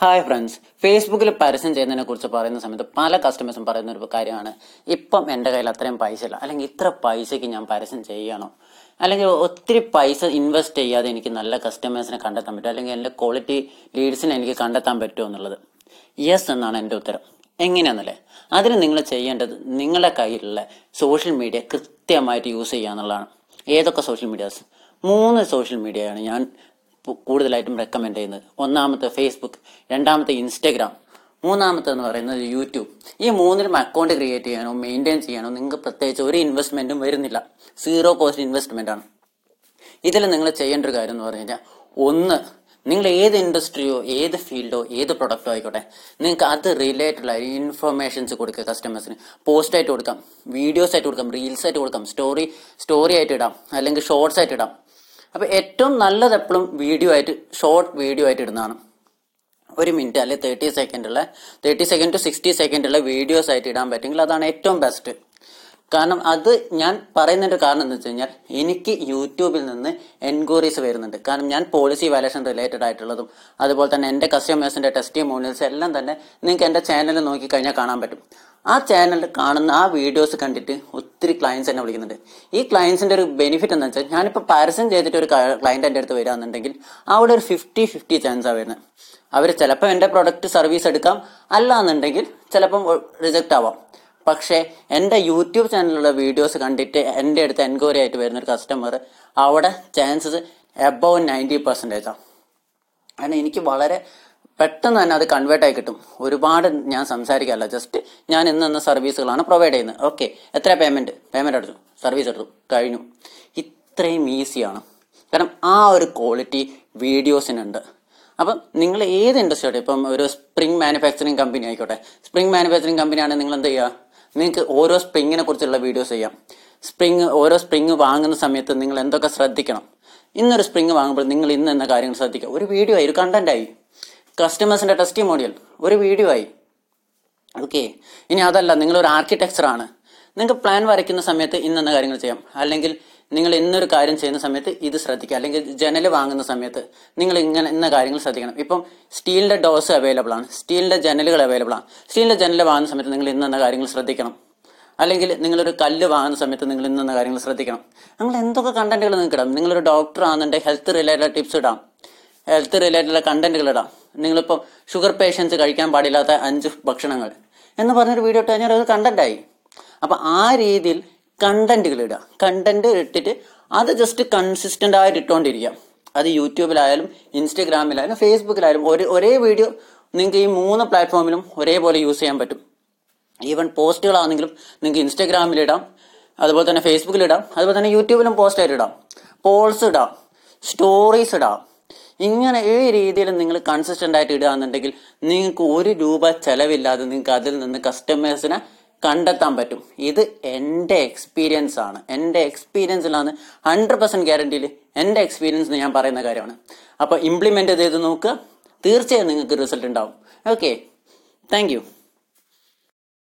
Hi friends ഫേസ്ബുക്കിൽ പരസ്യം ചെയ്യുന്നതിനെ കുറിച്ച് പറയുന്ന സമയത്ത് പല കസ്റ്റമേഴ്സും പറയുന്ന ഒരു കാര്യമാണ്. ഇപ്പം എന്റെ കയ്യിൽ അത്രയും പൈസ ഇല്ല. അല്ലെങ്കിൽ ഇത്ര പൈസയ്ക്ക് ഞാൻ പരസ്യം ചെയ്യണോ? അല്ലെങ്കിൽ ഒത്തിരി പൈസ ഇൻവെസ്റ്റ് ചെയ്യാതെ എനിക്ക് നല്ല കസ്റ്റമേഴ്സിനെ കണ്ടെത്താൻ പറ്റും അല്ലെങ്കിൽ എന്റെ ക്വാളിറ്റി ലീഡ്സിനെ എനിക്ക് കണ്ടെത്താൻ പറ്റുമോ എന്നുള്ളത്. യെസ് എന്നാണ് എന്റെ ഉത്തരം. എങ്ങനെയാണെന്നല്ലേ അതിന് നിങ്ങൾ ചെയ്യേണ്ടത് നിങ്ങളുടെ കയ്യിലുള്ള സോഷ്യൽ മീഡിയ കൃത്യമായിട്ട് യൂസ് ചെയ്യുക എന്നുള്ളതാണ്. ഏതൊക്കെ സോഷ്യൽ മീഡിയാസ് മൂന്ന് സോഷ്യൽ മീഡിയയാണ് ഞാൻ കൂടുതലായിട്ടും റെക്കമെൻഡ് ചെയ്യുന്നത്. ഒന്നാമത്തെ ഫേസ്ബുക്ക് രണ്ടാമത്തെ ഇൻസ്റ്റഗ്രാം മൂന്നാമത്തെ എന്ന് പറയുന്നത് യൂട്യൂബ് ഈ മൂന്നിലും അക്കൗണ്ട് ക്രിയേറ്റ് ചെയ്യാനോ മെയിന്റെയിൻ ചെയ്യാനോ നിങ്ങൾക്ക് പ്രത്യേകിച്ച് ഒരു ഇൻവെസ്റ്റ്മെന്റും വരുന്നില്ല. സീറോ കോസ്റ്റ് ഇൻവെസ്റ്റ്മെന്റ് ആണ്. ഇതിൽ നിങ്ങൾ ചെയ്യേണ്ട ഒരു കാര്യം എന്ന് പറഞ്ഞു കഴിഞ്ഞാൽ ഒന്ന് നിങ്ങൾ ഏത് ഇൻഡസ്ട്രിയോ ഏത് ഫീൽഡോ ഏത് പ്രൊഡക്റ്റോ ആയിക്കോട്ടെ നിങ്ങൾക്ക് അത് റിലേറ്റഡ് ആയ ഇൻഫർമേഷൻസ് കൊടുക്കുക കസ്റ്റമേഴ്സിന് പോസ്റ്റ് ആയിട്ട് കൊടുക്കാം വീഡിയോസ് ആയിട്ട് കൊടുക്കാം റീൽസ് ആയിട്ട് കൊടുക്കാം സ്റ്റോറി സ്റ്റോറി ആയിട്ട് ഇടാം അല്ലെങ്കിൽ ഷോർട്സ് ആയിട്ട് ഇടാം. അപ്പൊ ഏറ്റവും നല്ലത് എപ്പോഴും വീഡിയോ ആയിട്ട് ഷോർട്ട് വീഡിയോ ആയിട്ട് ഇടുന്നതാണ്. ഒരു മിനിറ്റ് അല്ലെങ്കിൽ തേർട്ടി സെക്കൻഡുള്ള തേർട്ടി സെക്കൻഡ് ടു സിക്സ്റ്റി സെക്കൻഡുള്ള വീഡിയോസ് ആയിട്ട് ഇടാൻ പറ്റുമെങ്കിൽ അതാണ് ഏറ്റവും ബെസ്റ്റ് കാരണം അത് ഞാൻ പറയുന്നതിന്റെ കാരണം എന്താ വെച്ച് കഴിഞ്ഞാൽ എനിക്ക് യൂട്യൂബിൽ നിന്ന് എൻക്വയറീസ് വരുന്നുണ്ട്. കാരണം ഞാൻ പോളിസി വാലേഷൻ റിലേറ്റഡ് ആയിട്ടുള്ളതും അതുപോലെ തന്നെ എന്റെ കസ്റ്റമേഴ്സിന്റെ ടെസ്റ്റ് മോണിയൽസ് എല്ലാം തന്നെ നിങ്ങൾക്ക് എന്റെ ചാനൽ നോക്കി കഴിഞ്ഞാൽ കാണാൻ പറ്റും. ആ ചാനൽ കാണുന്ന ആ വീഡിയോസ് കണ്ടിട്ട് ഒത്തിരി ക്ലയൻസ് എന്നെ വിളിക്കുന്നുണ്ട്. ഈ ക്ലയൻസിന്റെ ഒരു ബെനിഫിറ്റ് എന്താ വെച്ചാൽ ഞാനിപ്പോൾ പാരസൺ ചെയ്തിട്ട് ഒരു ക്ലയന്റ് എന്റെ അടുത്ത് വരാന്നുണ്ടെങ്കിൽ അവിടെ ഒരു ഫിഫ്റ്റി ഫിഫ്റ്റി ചാൻസാണ് വരുന്നത്. അവർ ചിലപ്പോൾ എന്റെ പ്രൊഡക്റ്റ് സർവീസ് എടുക്കാം. അല്ല എന്നുണ്ടെങ്കിൽ ചിലപ്പം റിജക്റ്റ് ആവാം. പക്ഷേ എന്റെ യൂട്യൂബ് ചാനലിലുള്ള വീഡിയോസ് കണ്ടിട്ട് എന്റെ അടുത്ത് എൻക്വയറി ആയിട്ട് വരുന്ന ഒരു കസ്റ്റമർ അവിടെ ചാൻസസ് എബവ് നയന്റി പെർസെന്റേജാണ് കാരണം എനിക്ക് വളരെ പെട്ടെന്ന് തന്നെ അത് കൺവേർട്ട് ആയി കിട്ടും. ഒരുപാട് ഞാൻ സംസാരിക്കാറില്ല. ജസ്റ്റ് ഞാൻ ഇന്ന് ഇന്ന സർവീസുകളാണ് പ്രൊവൈഡ് ചെയ്യുന്നത്. ഓക്കെ എത്ര പേയ്മെന്റ് പേയ്മെന്റ് എടുത്തു. സർവീസ് എടുത്തു. കഴിഞ്ഞു. ഇത്രയും ഈസിയാണ് കാരണം ആ ഒരു ക്വാളിറ്റി വീഡിയോസിനുണ്ട് അപ്പം നിങ്ങൾ ഏത് ഇൻഡസ്ട്രിയുടെ ഇപ്പം ഒരു സ്പ്രിംഗ് മാനുഫാക്ചറിങ് കമ്പനി ആയിക്കോട്ടെ. സ്പ്രിംഗ് മാനുഫാക്ചറിങ് കമ്പനിയാണെങ്കിൽ നിങ്ങൾ എന്ത് ചെയ്യുക നിങ്ങൾക്ക് ഓരോ സ്പ്രിങ്ങിനെ കുറിച്ചുള്ള വീഡിയോസ് ചെയ്യാം. സ്പ്രിങ് ഓരോ സ്പ്രിങ് വാങ്ങുന്ന സമയത്ത് നിങ്ങൾ എന്തൊക്കെ ശ്രദ്ധിക്കണം? ഇന്നൊരു സ്പ്രിങ് വാങ്ങുമ്പോൾ നിങ്ങൾ ഇന്ന് എന്ന കാര്യങ്ങൾ ശ്രദ്ധിക്കുക. ഒരു വീഡിയോ ആയി ഒരു കണ്ടന്റ് ആയി കസ്റ്റമേഴ്സിന്റെ ടെസ്റ്റി മോഡിയൽ ഒരു വീഡിയോ ആയി. ഓക്കെ ഇനി അതല്ല നിങ്ങളൊരു ആർക്കിടെക്ചറാണ് നിങ്ങൾക്ക് പ്ലാൻ വരയ്ക്കുന്ന സമയത്ത് ഇന്നെന്ന കാര്യങ്ങൾ ചെയ്യാം. അല്ലെങ്കിൽ നിങ്ങൾ ഇന്നൊരു കാര്യം ചെയ്യുന്ന സമയത്ത് ഇത് ശ്രദ്ധിക്കുക. അല്ലെങ്കിൽ ജനൽ വാങ്ങുന്ന സമയത്ത് നിങ്ങൾ ഇങ്ങനെ ഇന്ന കാര്യങ്ങൾ ശ്രദ്ധിക്കണം. ഇപ്പം സ്റ്റീലിന്റെ ഡോസ് അവൈലബിൾ ആണ്. സ്റ്റീലിന്റെ ജനലുകൾ അവൈലബിൾ ആണ്. സ്റ്റീലിന്റെ ജനൽ വാങ്ങുന്ന സമയത്ത് നിങ്ങൾ ഇന്നെന്ന കാര്യങ്ങൾ ശ്രദ്ധിക്കണം. അല്ലെങ്കിൽ നിങ്ങളൊരു കല്ല് വാങ്ങുന്ന സമയത്ത് നിങ്ങൾ ഇന്നെന്ന കാര്യങ്ങൾ ശ്രദ്ധിക്കണം. നിങ്ങൾ എന്തൊക്കെ കണ്ടന്റുകൾ നിങ്ങൾക്ക് ഇടാം നിങ്ങളൊരു ഡോക്ടർ ആണെന്നുണ്ടെങ്കിൽ ഹെൽത്ത് റിലേറ്റഡ് ടിപ്സ് ഇടാം. ഹെൽത്ത് റിലേറ്റഡ് കണ്ടന്റുകൾ ഇടാം. നിങ്ങളിപ്പോൾ ഷുഗർ പേഷ്യൻസ് കഴിക്കാൻ പാടില്ലാത്ത അഞ്ച് ഭക്ഷണങ്ങൾ എന്ന് പറഞ്ഞൊരു വീഡിയോ ഇട്ട് കഴിഞ്ഞാൽ അത് കണ്ടന്റായി അപ്പം ആ രീതിയിൽ കണ്ടന്റുകൾ ഇടുക. കണ്ടന്റ് ഇട്ടിട്ട് അത് ജസ്റ്റ് കൺസിസ്റ്റന്റ് ആയിട്ട് ഇട്ടുകൊണ്ടിരിക്കുക അത് യൂട്യൂബിലായാലും ഇൻസ്റ്റഗ്രാമിലായാലും ഫേസ്ബുക്കിലായാലും ഒരു ഒരേ വീഡിയോ നിങ്ങൾക്ക് ഈ മൂന്ന് പ്ലാറ്റ്ഫോമിലും ഒരേപോലെ യൂസ് ചെയ്യാൻ പറ്റും. ഈവൻ പോസ്റ്റുകളാണെങ്കിലും നിങ്ങൾക്ക് ഇൻസ്റ്റഗ്രാമിലിടാം അതുപോലെ തന്നെ ഫേസ്ബുക്കിലിടാം അതുപോലെ തന്നെ യൂട്യൂബിലും പോസ്റ്റ് ആയിട്ട് ഇടാം. പോൾസ് ഇടാം സ്റ്റോറീസ് ഇടാം ഇങ്ങനെ ഈ രീതിയിൽ നിങ്ങൾ കൺസിസ്റ്റന്റ് ആയിട്ട് ഇടുകയാണെന്നുണ്ടെങ്കിൽ നിങ്ങൾക്ക് ഒരു രൂപ ചെലവില്ലാതെ നിങ്ങൾക്ക് അതിൽ നിന്ന് കസ്റ്റമേഴ്സിനെ കണ്ടെത്താൻ പറ്റും. ഇത് എന്റെ എക്സ്പീരിയൻസ് ആണ്. എന്റെ എക്സ്പീരിയൻസിലാണ് ഹൺഡ്രഡ് പെർസെന്റ് ഗ്യാരണ്ടിയിൽ എന്റെ എക്സ്പീരിയൻസ് ഞാൻ പറയുന്ന കാര്യമാണ്. അപ്പോൾ ഇംപ്ലിമെന്റ് ചെയ്ത് നോക്കുക. തീർച്ചയായും നിങ്ങൾക്ക് റിസൾട്ട് ഉണ്ടാവും. Okay thank